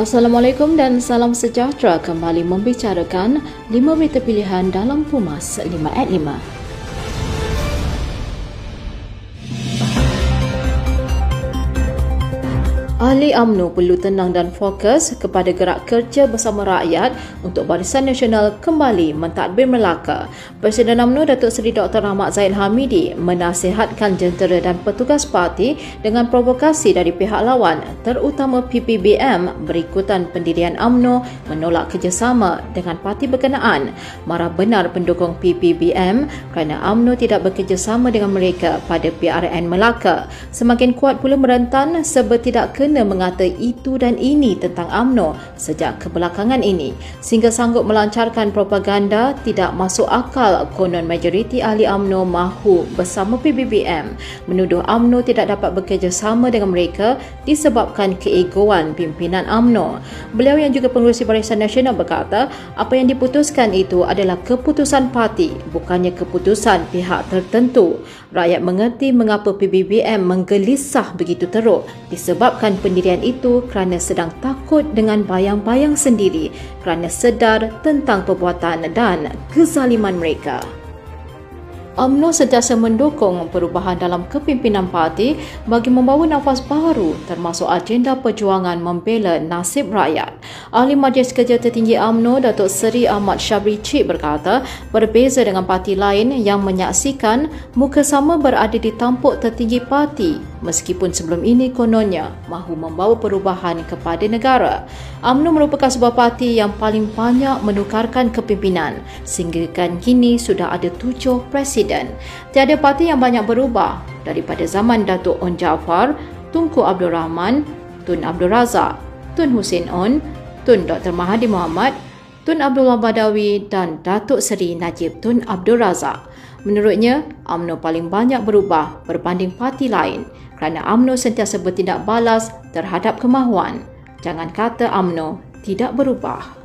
Assalamualaikum dan salam sejahtera kembali membicarakan 5 berita pilihan dalam Pumas 5 at 5. Ahli AMNO perlu tenang dan fokus kepada gerak kerja bersama rakyat untuk Barisan Nasional kembali mentadbir Melaka. Presiden AMNO Datuk Seri Dr. Rahmat Zaid Hamidi menasihatkan jentera dan petugas parti dengan provokasi dari pihak lawan terutama PPBM berikutan pendirian AMNO menolak kerjasama dengan parti berkenaan. Marah benar pendukung PPBM kerana AMNO tidak bekerjasama dengan mereka pada PRN Melaka. Semakin kuat pula merentan sebab tidak kena kena mengata itu dan ini tentang AMNO sejak kebelakangan ini sehingga sanggup melancarkan propaganda tidak masuk akal konon majoriti ahli AMNO mahu bersama PBBM menuduh AMNO tidak dapat bekerjasama dengan mereka disebabkan keegoan pimpinan AMNO. Beliau yang juga pengurusi Barisan Nasional berkata apa yang diputuskan itu adalah keputusan parti bukannya keputusan pihak tertentu. Rakyat mengerti mengapa PBBM menggelisah begitu teruk disebabkan pendirian itu kerana sedang takut dengan bayang-bayang sendiri kerana sedar tentang perbuatan dan kezaliman mereka. UMNO sentiasa mendukung perubahan dalam kepimpinan parti bagi membawa nafas baru termasuk agenda perjuangan membela nasib rakyat. Ahli Majlis Kerja Tertinggi UMNO Datuk Seri Ahmad Syabri Cik berkata, berbeza dengan parti lain yang menyaksikan muka sama berada di tampuk tertinggi parti meskipun sebelum ini kononnya mahu membawa perubahan kepada negara. UMNO merupakan sebuah parti yang paling banyak menukarkan kepimpinan sehingga kan kini sudah ada tujuh presiden. Tiada parti yang banyak berubah daripada zaman Datuk On Jaafar, Tunku Abdul Rahman, Tun Abdul Razak, Tun Hussein On, Tun Dr. Mahathir Mohamad, Tun Abdullah Badawi dan Datuk Seri Najib Tun Abdul Razak. Menurutnya, UMNO paling banyak berubah berbanding parti lain kerana UMNO sentiasa bertindak balas terhadap kemahuan. Jangan kata UMNO tidak berubah.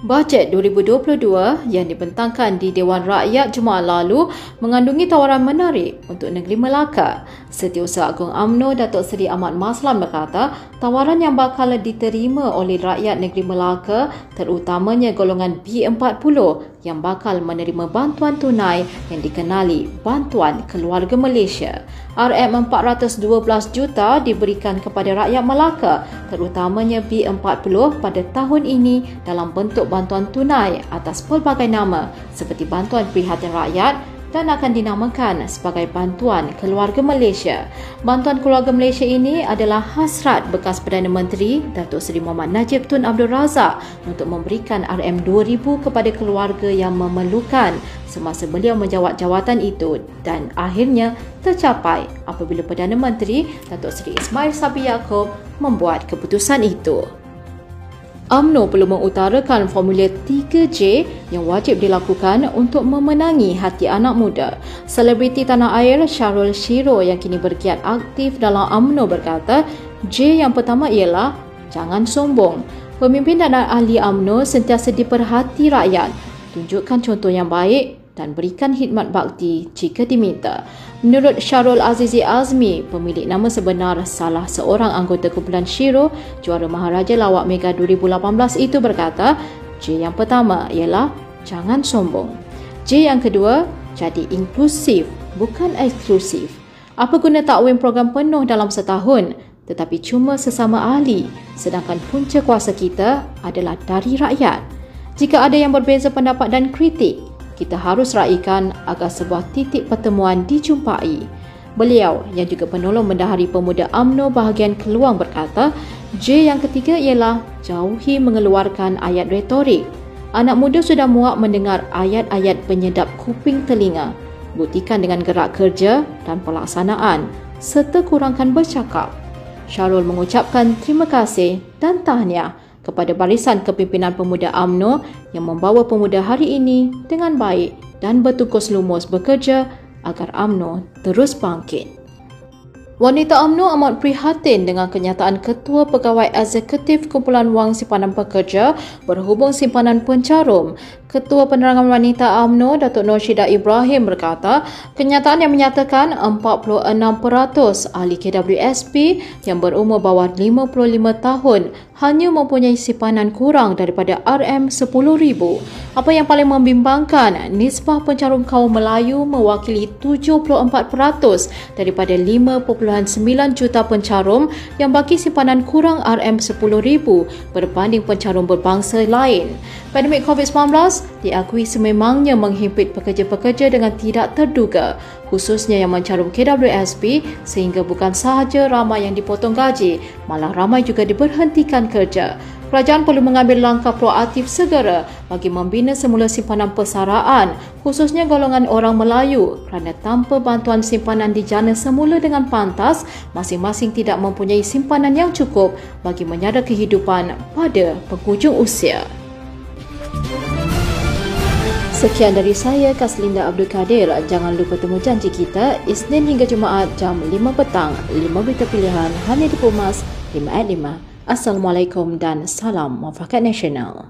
Bajet 2022 yang dibentangkan di Dewan Rakyat Jumaat lalu mengandungi tawaran menarik untuk negeri Melaka. Setiausaha Agung AMNO Datuk Seri Ahmad Maslan berkata, tawaran yang bakal diterima oleh rakyat negeri Melaka terutamanya golongan B40 yang bakal menerima bantuan tunai yang dikenali Bantuan Keluarga Malaysia. RM412 juta diberikan kepada rakyat Melaka terutamanya B40 pada tahun ini dalam bentuk bantuan tunai atas pelbagai nama seperti bantuan prihatin rakyat dan akan dinamakan sebagai Bantuan Keluarga Malaysia. Bantuan Keluarga Malaysia ini adalah hasrat bekas Perdana Menteri Datuk Seri Muhammad Najib Tun Abdul Razak untuk memberikan RM2,000 kepada keluarga yang memerlukan semasa beliau menjawat jawatan itu dan akhirnya tercapai apabila Perdana Menteri Datuk Seri Ismail Sabri Yaakob membuat keputusan itu. UMNO perlu mengutarakan formulir 3J yang wajib dilakukan untuk memenangi hati anak muda. Selebriti tanah air Syarul Shiro yang kini berkiat aktif dalam UMNO berkata, J yang pertama ialah jangan sombong. Pemimpin dan ahli UMNO sentiasa diperhati rakyat. Tunjukkan contoh yang baik dan berikan khidmat bakti jika diminta. Menurut Syarul Azizi Azmi, pemilik nama sebenar salah seorang anggota kumpulan Shiro, juara Maharaja Lawak Mega 2018 itu berkata, J yang pertama ialah jangan sombong. J yang kedua, jadi inklusif, bukan eksklusif. Apa guna takwin program penuh dalam setahun tetapi cuma sesama ahli sedangkan punca kuasa kita adalah dari rakyat. Jika ada yang berbeza pendapat dan kritik, kita harus raikan agar sebuah titik pertemuan dijumpai. Beliau yang juga penolong bendahari pemuda AMNO bahagian Keluang berkata, J yang ketiga ialah jauhi mengeluarkan ayat retorik. Anak muda sudah muak mendengar ayat-ayat penyedap kuping telinga. Buktikan dengan gerak kerja dan pelaksanaan serta kurangkan bercakap. Syarul mengucapkan terima kasih dan tahniah kepada barisan kepimpinan pemuda AMNO yang membawa pemuda hari ini dengan baik dan bertukus lumus bekerja agar AMNO terus bangkit. Wanita UMNO amat prihatin dengan kenyataan Ketua Pegawai Eksekutif Kumpulan Wang Simpanan Pekerja berhubung simpanan pencarum Ketua Penerangan Wanita AMNO Datuk Nur Syida Ibrahim berkata, kenyataan yang menyatakan 46% ahli KWSP yang berumur bawah 55 tahun hanya mempunyai simpanan kurang daripada RM10,000. Apa yang paling membimbangkan, nisbah pencarum kaum Melayu mewakili 74% daripada 5.9 juta pencarum yang bagi simpanan kurang RM10,000 berbanding pencarum berbangsa lain. Pandemik COVID-19 diakui sememangnya menghimpit pekerja-pekerja dengan tidak terduga, khususnya yang mencarum KWSP sehingga bukan sahaja ramai yang dipotong gaji, malah ramai juga diberhentikan kerja. Kerajaan perlu mengambil langkah proaktif segera bagi membina semula simpanan persaraan, khususnya golongan orang Melayu kerana tanpa bantuan simpanan dijana semula dengan pantas, masing-masing tidak mempunyai simpanan yang cukup bagi menyara kehidupan pada penghujung usia. Sekian dari saya, Kaslinda Abdul Kadir. Jangan lupa temu janji kita Isnin hingga Jumaat jam 5 petang. 5 berita pilihan hanya di Pumas 5 at 5. Assalamualaikum dan salam muafakat nasional.